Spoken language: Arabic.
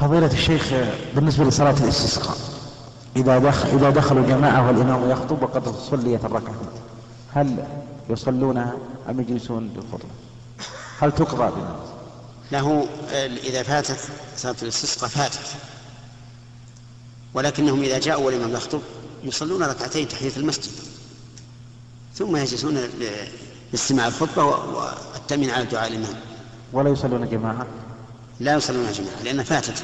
فضيلة الشيخ بالنسبة لصلاة الاستسقاء إذا دخل إذا دخلوا جماعة والإمام يخطب وقد صليت الركعة هل يصلونها أم يجلسون للخطبة؟ هل تقضى بالناس؟ له إذا فاتت صلاة الاستسقاء فاتت ولكنهم إذا جاءوا والإمام يخطب يصلون ركعتين تحية المسجد ثم يجلسون لاستماع الخطبة والتأمين على دعاء الإمام ولا يصلون جماعة؟ لا يصلون جماعة لأنها فاتت.